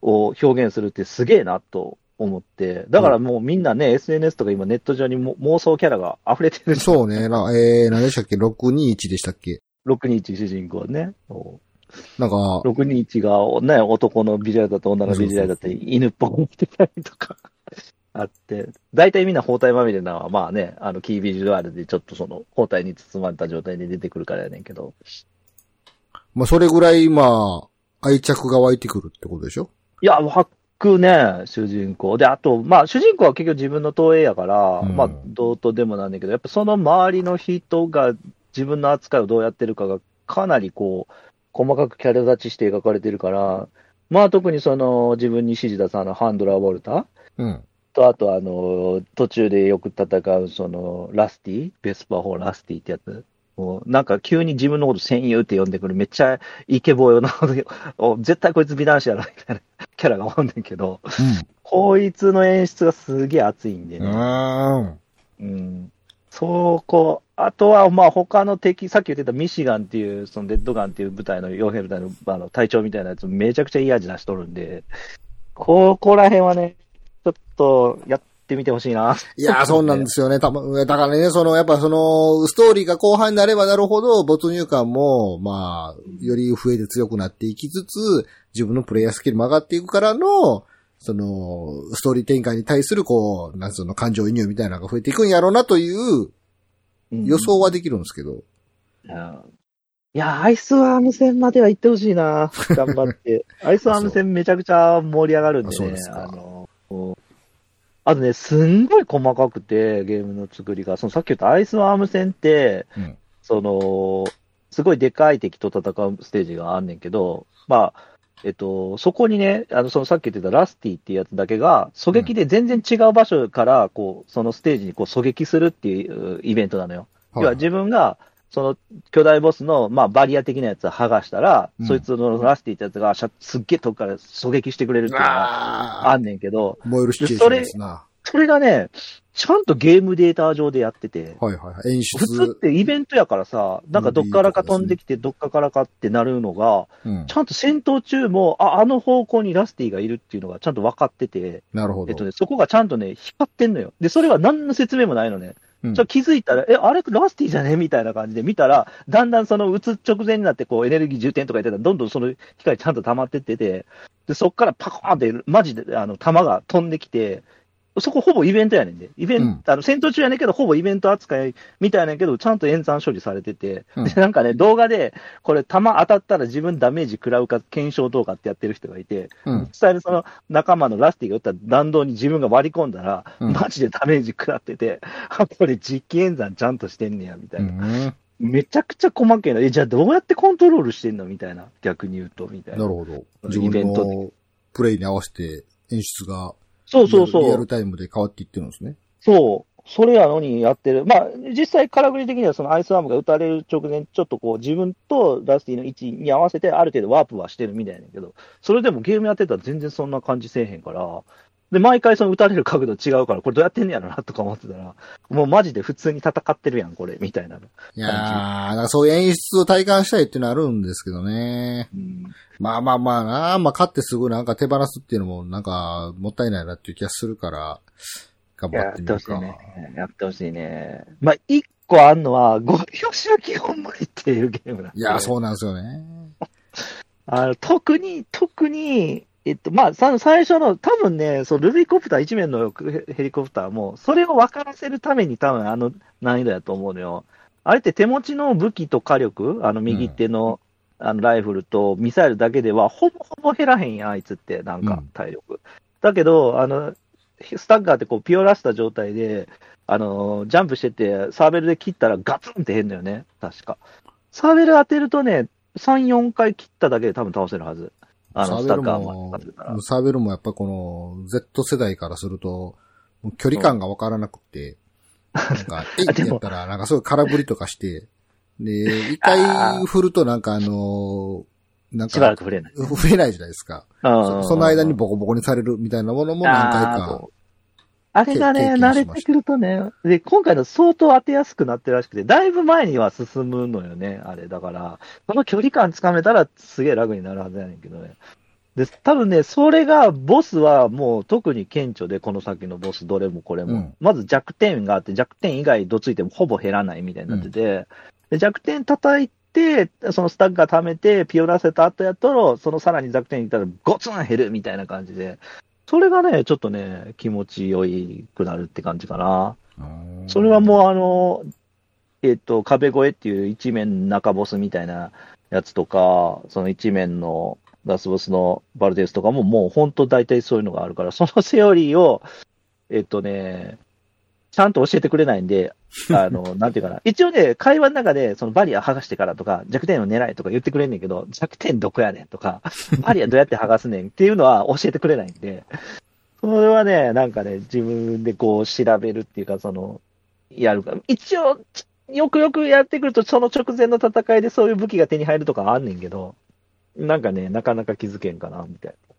を表現するってすげえなと思って、だからもうみんなね、SNS とか今ネット上にも妄想キャラが溢れてる。そうね。なえー、何でしたっけ ?621 でしたっけ？621主人公ね。なんか、621が、ね、男のビジュアルだと女のビジュアルだったり、犬っぽく見てたりとかあって、大体みんな包帯まみれなのは、まあね、あの、キービジュアルでちょっとその、包帯に包まれた状態で出てくるからやねんけど、まあ、それぐらい、まあ、愛着が湧いてくるってことでしょ？いや、湧くね、主人公。で、あと、まあ、主人公は結局自分の投影やから、うんまあ、どうとでもなんだけど、やっぱその周りの人が自分の扱いをどうやってるかが、かなりこう、細かくキャラ立ちして描かれてるから、まあ、特にその、自分に指示出すあの、ハンドラー・ウォルターうん。と、あとあの、途中でよく戦う、その、ラスティベスパー4ラスティってやつ。もうなんか急に自分のこと戦友って呼んでくるめっちゃイケボよな、お絶対こいつ美男子やろ、みたいなキャラがおんねんけど、こいつの演出がすげえ熱いんで。ね。うん。うん。そこ、あとは、まあ他の敵、さっき言ってたミシガンっていう、そのデッドガンっていう部隊の、傭兵部隊のあの隊長みたいなやつめちゃくちゃいい味出しとるんで、ここら辺はね、ちょっとやってみてほしいな。いやー、そうなんですよね。たま、だからね、その、やっぱその、ストーリーが後半になればなるほど、没入感も、まあ、より増えて強くなっていきつつ、自分のプレイヤースキルも上がっていくからの、その、ストーリー展開に対する、こう、なんその感情移入みたいなのが増えていくんやろうなといううん予想はできるんですけど。いや、アイスワーム戦までは行ってほしいな。頑張って。アイスワーム戦めちゃくちゃ盛り上がるんでねあそうです。かあとね、すんごい細かくて、ゲームの作りが。そのさっき言ったアイスワーム戦って、うんその、すごいでかい敵と戦うステージがあんねんけど、まあ、えっと、そこにね、あの、そのさっき言ってたラスティっていうやつだけが、狙撃で全然違う場所から、こう、そのステージにこう狙撃するっていうイベントなのよ。要は自分が、その巨大ボスの、まあ、バリア的なやつを剥がしたら、うんそいつのラスティってやつがしゃすっげえ遠くから狙撃してくれるっていうのがああんねんけど、ー燃えるシチュエーションですな。それがね、ちゃんとゲームデータ上でやってて、はいはいはい。演普通出っ。てイベントやからさ、なんかどっからか飛んできて、どっかからかってなるのが、うんち。ゃんと戦闘中も、あ、あの方向にラスティがいるっていうのがちゃんと分かってて、なるほど。えっとね、そこがちゃんとね、光ってんのよ。で、それは何の説明もないのね。じゃ気づいたら、え、あれラスティじゃね？みたいな感じで見たら、だんだんその打つ直前になって、こう、エネルギー充填とか言ってたら、どんどんその光ちゃんと溜まってってて、で、そこからパコーンって、マジで、あの、弾が飛んできて、そこほぼイベントやねんで。イベント、うんあの、戦闘中やねんけど、ほぼイベント扱いみたいなんやけど、ちゃんと演算処理されてて、うんで、なんかね、動画で、これ、弾当たったら自分ダメージ食らうか検証動画ってやってる人がいて、うん実。際にその仲間のラスティが撃った弾道に自分が割り込んだら、うんマジでダメージ食らってて、あ、これ実機演算ちゃんとしてんねや、みたういな。ん。めちゃくちゃ細けえな。え、じゃあどうやってコントロールしてんのみたいな。逆に言うと、みたいな。なるほど。イ自分のプレイに合わせて演出がそうそうそう。リアルタイムで変わっていってるんですね。そう。それやのにやってる。まあ、実際、空振り的にはそのアイスアームが打たれる直前、ちょっとこう、自分とラスティの位置に合わせて、ある程度ワープはしてるみたいなんやけど、それでもゲームやってたら全然そんな感じせえへんから、で、毎回その打たれる角度違うから、これどうやってんねやろなとか思ってたら、もうマジで普通に戦ってるやん、これ、みたいなの。いやー、なんかそういう演出を体感したいっていうのはあるんですけどね。うん。まあまあまあな、まあ勝ってすぐなんか手放すっていうのもなんかもったいないなっていう気がするから、頑張やっってみるか。てほしいね。やってほしいね。まあ、一個あんのは、ご利用しは基本無理っていうゲームなんでいや、そうなんですよね。あの特に、特に、えっと、まあ、さ最初の、多分ね、そう、ルビーコプター一面のヘヘリコプターも、それを分からせるために多分あの難易度やと思うのよ。あれって手持ちの武器と火力、あの右手の,、あのライフルとミサイルだけでは、ほぼほぼ減らへんやん、あいつって、なんかうん体力。だけど、あの、スタッガーってこう、ピオラした状態で、あの、ジャンプしてて、サーベルで切ったらガツンって変だよね、確か。サーベル当てるとね、3、4回切っただけで多分倒せるはず。あの、スタッガーも。サーベルもやっぱこの Z 世代からすると、距離感がわからなくて、なんか、えいってやったら、なんかすごい空振りとかして、で、一回振るとなんかあのーなんしばらか、く触れない。増えないじゃないですか。そその間にボコボコにされるみたいなものも何回か。あれがね、慣れてくるとね、で、今回の相当当てやすくなってるらしくて、だいぶ前には進むのよね、あれ。だから、その距離感つかめたらすげえ楽になるはずやねんけどね。で、多分ね、それが、ボスはもう特に顕著で、この先のボス、どれもこれも。うんまず弱点があって、弱点以外どついてもほぼ減らないみたいになってて、で弱点叩いて、そのスタッガー貯めて、ピオらせた後やと、そのさらに弱点いったらゴツン減るみたいな感じで、それがね、ちょっとね、気持ちよいくなるって感じかな。うんそれはもうあの、えっと、壁越えっていう一面中ボスみたいなやつとか、その一面のラスボスのバルデスとかももう本当大体そういうのがあるから、そのセオリーを、えっとね、ちゃんと教えてくれないんで、あの、なんていうかな。一応ね、会話の中で、そのバリア剥がしてからとか、弱点を狙いとか言ってくれんねんけど、弱点どこやねんとか、バリアどうやって剥がすねんっていうのは教えてくれないんで、それはね、なんかね、自分でこう調べるっていうか、その、やるか。一応、よくよくやってくると、その直前の戦いでそういう武器が手に入るとかあんねんけど、なんかね、なかなか気づけんかな、みたいな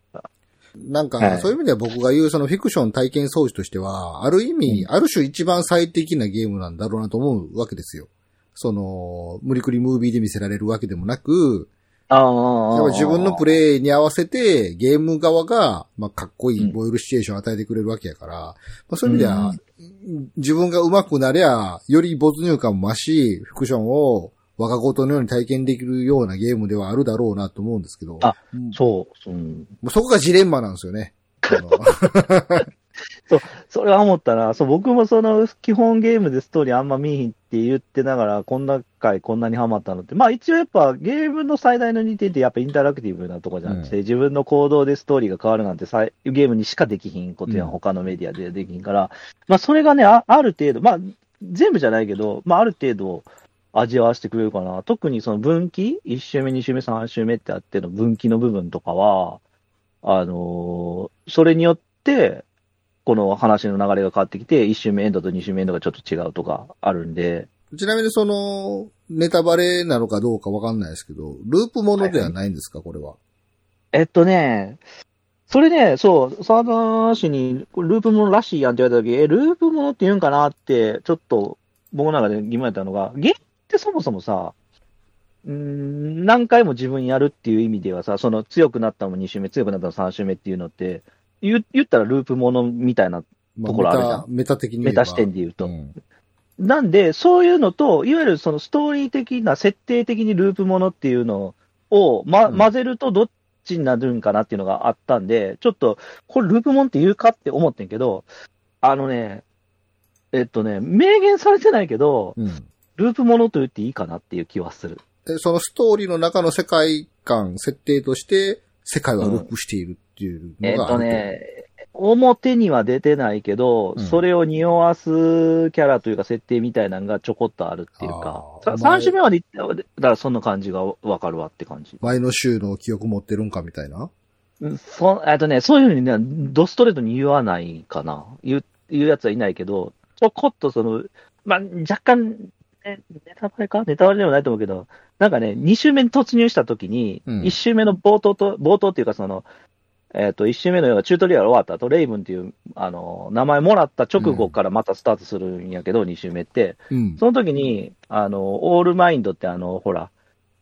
んか、はい。そういう意味では僕が言うそのフィクション体験装置としては、ある意味、ある種一番最適なゲームなんだろうなと思うわけですよ。その、無理くりムービーで見せられるわけでもなく、自分のプレイに合わせて、ゲーム側が、まあ、かっこいいうん。ボイルシチュエーションを与えてくれるわけやから、まあ、そういう意味では、自分が上手くなりゃ、より没入感も増し、フィクションを我が事のように体験できるようなゲームではあるだろうなと思うんですけど、あうんそう、うん。もうそこがジレンマなんですよね。あのそれは思ったな。そう、僕もその基本ゲームでストーリーあんま見えひんって言ってながら、こんな回こんなにハマったのって。まあ一応やっぱゲームの最大の似てってやっぱインタラクティブなとこじゃなくて、うん自分の行動でストーリーが変わるなんてさいゲームにしかできひんことやん、うん他のメディアでできひんから。まあそれがね、あある程度、まあ全部じゃないけど、まあある程度味わわせてくれるかな。特にその分岐 ?1 周目、2周目、3周目ってあっての分岐の部分とかは、あのーそれによって、この話の流れが変わってきて、1周目エンドと2周目エンドがちょっと違うとかあるんで、ちなみにその、ネタバレなのかどうかわかんないですけど、ループものではないんですか、これは。えっとね、それね、そう、沢田氏に、これループものらしいやんって言われた時、え、ループものって言うんかなって、ちょっと僕の中で疑問やったのが、ゲってそもそもさ、うーん、何回も自分やるっていう意味ではさ、その強くなったのも2周目、強くなったの3周目っていうのって、言言ったらループものみたいなまところあるじゃんメタメタ的にメタ視点で言うと。うんなんで、そういうのと、いわゆるそのストーリー的な、設定的にループものっていうのを、ま、うん混ぜるとどっちになるんかなっていうのがあったんで、ちょっと、これループもんって言うかって思ってんけど、あのね、えっとね、明言されてないけど、うん。ループものと言っていいかなっていう気はする。で、そのストーリーの中の世界観、設定として、世界はループしているっていうえっとのがあると。ね、表には出てないけど、うんそれを匂わすキャラというか設定みたいなのがちょこっとあるっていうかあ、ーさ三種目まで行っただからそんな感じがわかるわって感じ。前の週の記憶持ってるんかみたいな？うんそえっとね、そういうふうにね、ドストレートに言わないかな。言う、言うやつはいないけど、ちょこっとその、まあ、若干、ね、ネタバレか？ネタバレでもないと思うけど、なんかね、2周目に突入した時に、うん1周目の冒頭と、冒頭っていうかその、えっ、と、1周目のようなチュートリアル終わった後、レイブンっていう、あの、名前もらった直後からまたスタートするんやけど、2周目って。うん。その時に、あの、オールマインドってあの、ほら、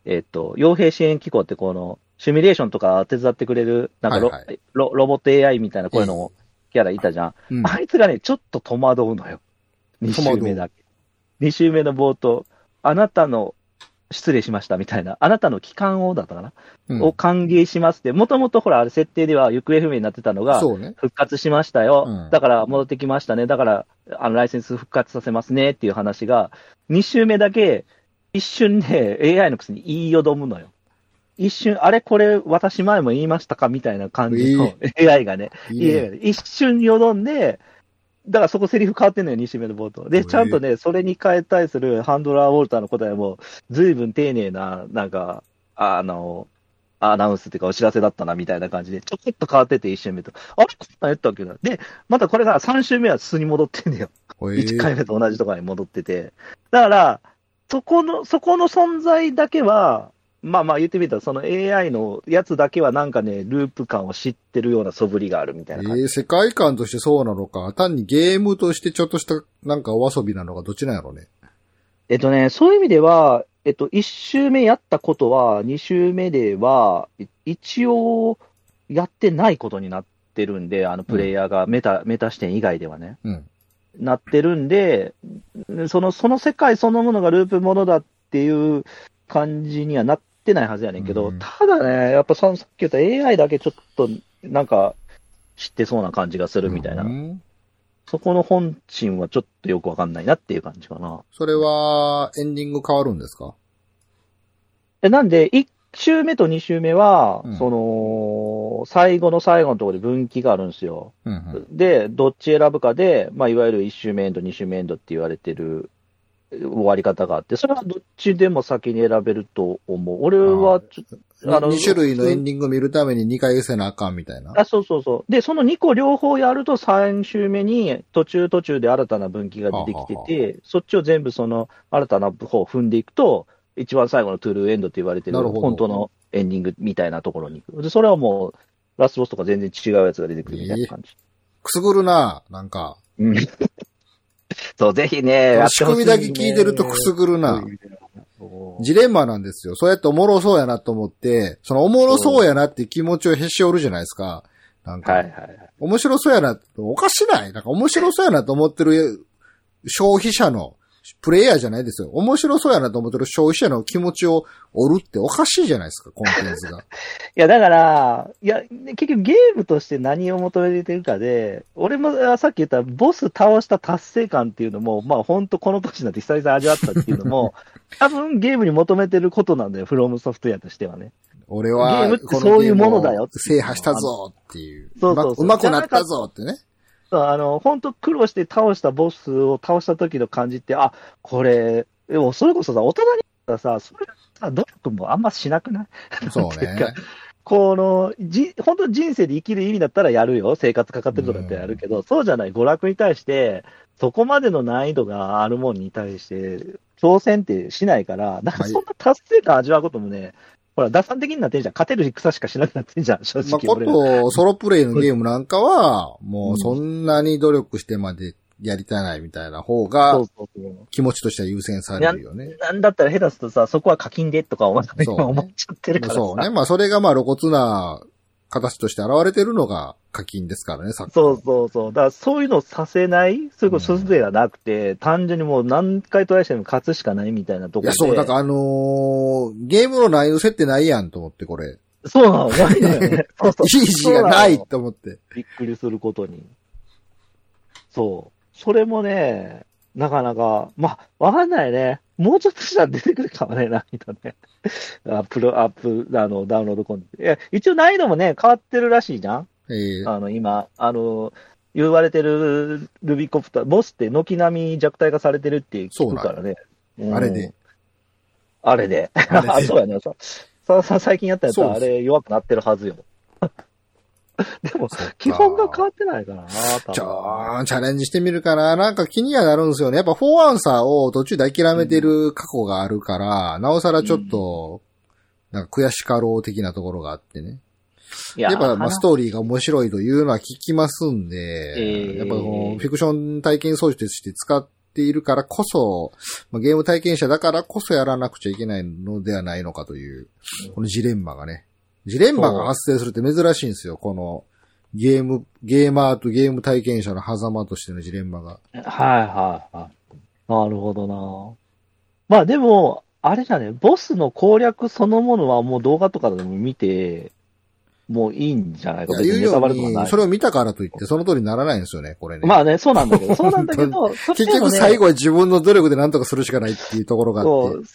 えっ、と、傭兵支援機構ってこの、シミュレーションとか手伝ってくれる、なんかロ,、はいはいロロボット AI みたいな声のキャラいたじゃん。うんあいつがね、ちょっと戸惑うのよ。2周目だけ。2周目の冒頭、あなたの、失礼しましたみたいな、あなたの帰還をだったかな、うんを歓迎しますって、もともとほら、あれ設定では行方不明になってたのが。復活しましたよ、うんだから戻ってきましたね。だから、あの、ライセンス復活させますねっていう話が、2周目だけ、一瞬で AI のくせに言いよどむのよ。一瞬、あれこれ私前も言いましたか？みたいな感じの AI がね、いいね。AI がね一瞬よどんで、だからそこセリフ変わってんのよ、2周目の冒頭。で、ちゃんとね、それに変え対するハンドラー・ウォルターの答えも、随分丁寧な、なんか、あの、アナウンスっていうかお知らせだったな、みたいな感じで、ちょこっと変わってて、1周目と。あれ？こんなんやったっけな？で、またこれが3周目は素に戻ってんだよ。ほえ1回目と同じところに戻ってて。だから、そこの、そこの存在だけは、まあまあ言ってみたら、その AI のやつだけはなんかね、ループ感を知ってるような素振りがあるみたいな感じ。えー世界観としてそうなのか、単にゲームとしてちょっとしたなんかお遊びなのか、どっちなんやろうね？えっとね、そういう意味では、えっと、1周目やったことは、2周目では、い一応、やってないことになってるんで、あの、プレイヤーがメタ、メタ視点以外ではね。うん。なってるんで、その、その世界そのものがループものだっていう感じにはなってないはずやねんけど、うんただね、やっぱささっき言った AI だけちょっと、なんか、知ってそうな感じがするみたいな。うんそこの本心はちょっとよくわかんないなっていう感じかな。それは、エンディング変わるんですか？えなんで、1周目と2周目は、うんその、最後の最後のところで分岐があるんですよ。うんうん。で、どっち選ぶかで、まあ、いわゆる1周目エンド、2周目エンドって言われてる終わり方があって、それはどっちでも先に選べると思う。俺はちょあの2種類のエンディング見るために2回せなあかんみたいな。あ、そうそうそう。で、その2個両方やると3周目に途中途中で新たな分岐が出てきてはあはて、そっちを全部その新たな方を踏んでいくと、一番最後のトゥルーエンドって言われてる本当のエンディングみたいなところに行く。で、それはもう、ラスボスとか全然違うやつが出てくるみたいな感じ。くすぐるななんか。うんそう、ぜひね、やって仕組みだけ聞いてるとくすぐるな。ジレンマなんですよ。そうやっておもろそうやなと思って、そのおもろそうやなって気持ちをへし折るじゃないですか。なんか、はいはいはい。面白そうやなおかしない？なんか面白そうやなと思ってる消費者の、プレイヤーじゃないですよ。面白そうやなと思ってる消費者の気持ちを折るっておかしいじゃないですか、コンテンツが。いや、だから、いや、結局ゲームとして何を求めてるかで、俺もあさっき言ったボス倒した達成感っていうのも、まあ本当この年になって久々味わったっていうのも、多分ゲームに求めてることなんだよ、フロムソフトウェアとしてはね。俺は、そういうものだよ制覇したぞっていう。そうそううまくなったぞってね。あの、本当苦労して倒したボスを倒した時の感じって、あ、これ、でもそれこそさ、大人になったらさ、それさ、努力もあんましなくない？そうてかね。この、じ、本当人生で生きる意味だったらやるよ。生活かかってるとだったらやるけど、そうじゃない娯楽に対して、そこまでの難易度があるもんに対して、挑戦ってしないから、だからそんな達成感味わうこともね、ほら、打算的になってんじゃん。勝てる戦しかしなくなってんじゃん、正まあ、直。こと、ソロプレイのゲームなんかは、もうそんなに努力してまでやりたないみたいな方そが。気持ちとしては優先されるよね。なんだったら下手するとさ、そこは課金でとか思っちゃってるからさ。そうね。まあ、それがまあ露骨な形として現れてるのが課金ですからね。そうそうそう。だからそういうのをさせない、そういうこと術がなくて、単純にもう何回トライしても勝つしかないみたいなところで。いや、そう、だからあのーゲームの難易度設定ないやんと思って、これ。そうなの、ないのよね。そうそうイージーがないと思って。びっくりすることに。そう。それもね、なかなか、まあ、わかんないね。もうちょっとしたら出てくるかもね、難易度ね。アップロ、アップ、あの、ダウンロードコンテンツ。いや、一応難易度もね、変わってるらしいじゃんえーあの、今、あの、言われてるルビコプター、ボスって軒並み弱体化されてるって聞くからね。うんあれで。あれで。あれで あ、そうやね。さ、さ、さ最近やったやつはあれ弱くなってるはずよ。でも、基本が変わってないからな、ちょチャレンジしてみるかな。なんか気にはなるんですよね。やっぱ4アンサーを途中で諦めてる過去があるから、なおさらちょっと、なんか悔しかろう的なところがあってね。いやっぱ、まあ、話ストーリーが面白いというのは聞きますんで、ええやっぱこうフィクション体験装置として使っているからこそ、まあ、ゲーム体験者だからこそやらなくちゃいけないのではないのかという、このジレンマがね。ジレンマが発生するって珍しいんですよ、このゲーム、ゲーマーとゲーム体験者の狭間としてのジレンマが。はいはいはい。なるほどな。まあでも、あれじゃね、ボスの攻略そのものはもう動画とかでも見て、もういいんじゃないか。いや言うよう別にそ。れを見たからといって、その通りにならないんですよね、これね。まあね、そうなんだけど、そうなんだけど、それ結局最後は自分の努力で何とかするしかないっていうところがあって。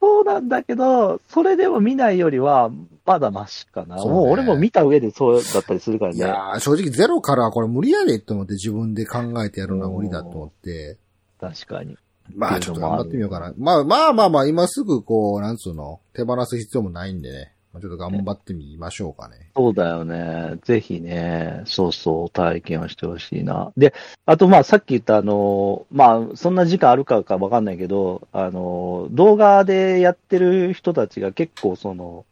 そう、なんだけど、それでも見ないよりは、まだマシかな。そうねもう俺も見た上でそうだったりするからね。いやー、正直ゼロからはこれ無理やでと思って自分で考えてやるのは無理だと思って。確かに。まあちょっと頑張ってみようかな。まあまあまあまあ、今すぐこう、なんつうの、手放す必要もないんでね。まあちょっと頑張ってみましょうかね。そうだよね。ぜひね、そうそう、体験をしてほしいな。で、あとまあさっき言ったあの、まあそんな時間あるかかわかんないけど、あの、動画でやってる人たちが結構その、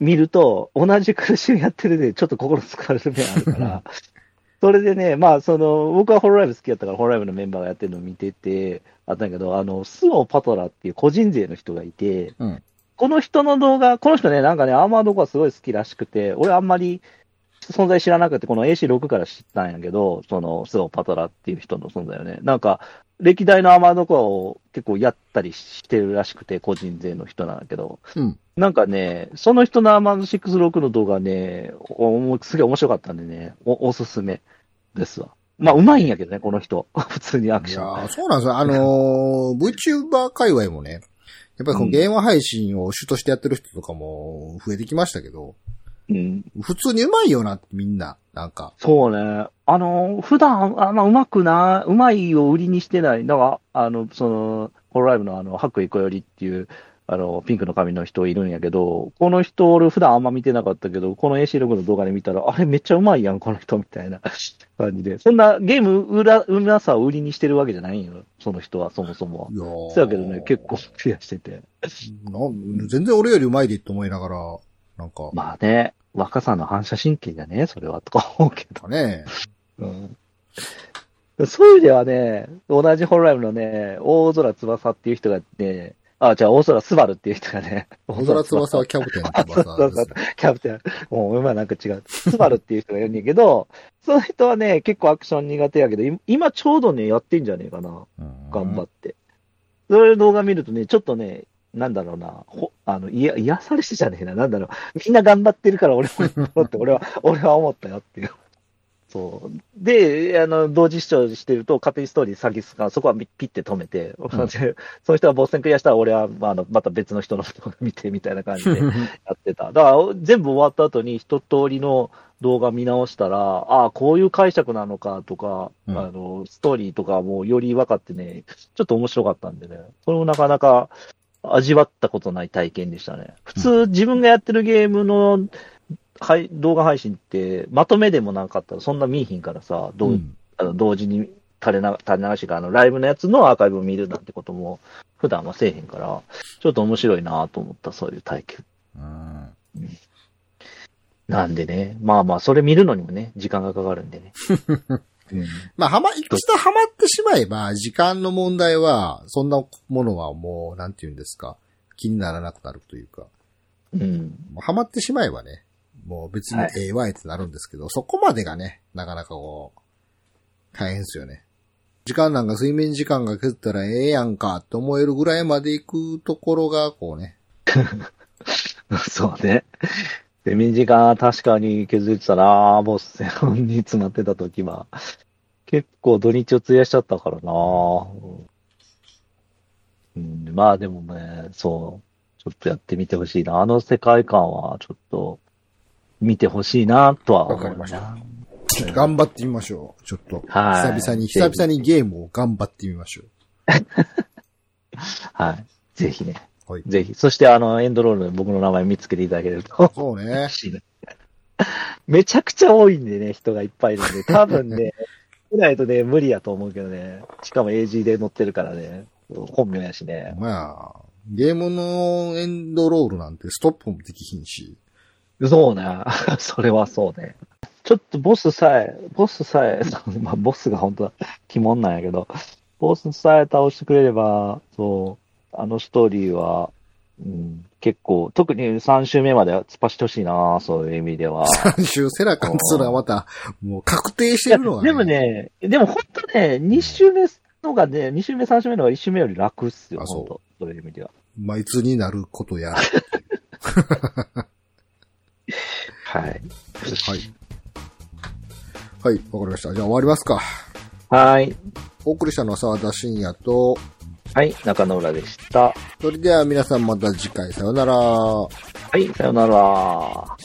見ると同じ苦しみやってるでちょっと心救われる面あるから、それでね、まあその、僕はホロライブ好きやったからホロライブのメンバーがやってるのを見てて、あったんやけど、あの、スオパトラっていう個人勢の人がいて、うんこの人の動画、この人ね、なんかね、アーマードコアすごい好きらしくて、俺あんまり存在知らなくて、この AC6 から知ったんやけど、その、スオパトラっていう人の存在をね、なんか、歴代のアーマードコアを結構やったりしてるらしくて、個人勢の人なんだけど、うん。なんかね、その人のアーマード66の動画ね、おすげえ面白かったんでね、おおすすめですわ。まあ、うまいんやけどね、この人。普通にアクいション。やーそうなんですよ。あのー、VTuber 界隈もね、やっぱりこのゲーム配信を主としてやってる人とかも増えてきましたけど、うん。普通にうまいよな、みんな。なんか。そうね。あの、普段、あんまうまくな、うまいを売りにしてない。だから、あの、その、ホロライブのあの、白衣小よりっていう、あの、ピンクの髪の人いるんやけど、この人、俺普段あんま見てなかったけど、この AC6 の動画で見たら、あれめっちゃうまいやん、この人、みたいな 感じで。そんなゲーム裏、うまさを売りにしてるわけじゃないんよ。その人は、そもそもは。いやーそうやけどね、結構クリアしてて。な全然俺よりうまいでと思いながら、なんか、まあね、若さの反射神経だね、それは、とか思うけど。ね。うんそういう意味ではね、同じホロライブのね、大空翼っていう人がね、あ、じゃあ大空スバルっていう人がね、小空翼はキャプテン そうそう翼そうですね。キャプテン。もう今なんか違う。スバルっていう人がいるんだけど、その人はね、結構アクション苦手やけど、今今ちょうどね、やってんじゃねえかな。うん頑張って。そういう動画見るとね、ちょっとね、なんだろうな、ほあの、いや、癒されしてじゃねえな、なんだろう。みんな頑張ってるから俺もやろうって、俺は、俺は思ったよっていう。そう。で、あの、同時視聴してると、勝手にストーリー先すから、そこはピッて止めて、その人がボス戦クリアしたら、俺は、まあ、あの、また別の人の動画見て、みたいな感じで やってた。だから、全部終わった後に一通りの動画見直したら、ああ、こういう解釈なのかとか、うんあの、ストーリーとかもより分かってね、ちょっと面白かったんでね、それもなかなか味わったことない体験でしたね。普通、自分がやってるゲームの、はい、動画配信って、まとめでもなかったら、そんな見えひんからさ、どううんあの同時に垂れな垂れ流しが、あの、ライブのやつのアーカイブを見るなんてことも、普段はせえへんから、ちょっと面白いなと思った、そういう体験。うんなんでね、まあまあ、それ見るのにもね、時間がかかるんでね。うんまあ、はま、一度ハマってしまえば、時間の問題は、そんなものはもう、なんて言うんですか、気にならなくなるというか、うん。もうハマってしまえばね、もう別にはいええわいってなるんですけど、そこまでがね、なかなかこう、大変ですよね。時間なんか睡眠時間が削ったらええやんかって思えるぐらいまで行くところが、こうね、そうね。睡眠時間確かに削ってたなボス戦に詰まってた時は。結構土日を費やしちゃったからなうん、まあでもね、そう、ちょっとやってみてほしいな。あの世界観はちょっと見てほしいなとは思うわかりましたな。ちょっと頑張ってみましょう。ちょっと。はい久々に、久々にゲームを頑張ってみましょ はい。ぜひね。はいぜひ。そしてあの、エンドロールで僕の名前見つけていただけるとう。そうね。めちゃくちゃ多いんでね、人がいっぱいいるんで、多分ね、見ないとね、無理やと思うけどね。しかも AG で載ってるからね。本名やしね。まあ、ゲームのエンドロールなんてストップもできひんし。そうね。それはそうね。ちょっとボスさえ、ボスさえ、まあボスが本当は鬼門なんやけど、ボスさえ倒してくれれば、そう、あのストーリーは、うん、結構、特に3周目まで突っ走ってほしいな、そういう意味では。監修セラカンつうのはまた、もう確定してるのが、でも。ね、でも本当ね、2周目のがね、2周目、3周目のが1周目より楽っすよ、あそう本当そういう意味では。まあ、いつになることや。はい。はい。はい、わかりました。じゃあ終わりますか。はい。お送りしたのは沢田信也と、はい、中野浦でした。それでは皆さんまた次回さよなら。はい、さよなら。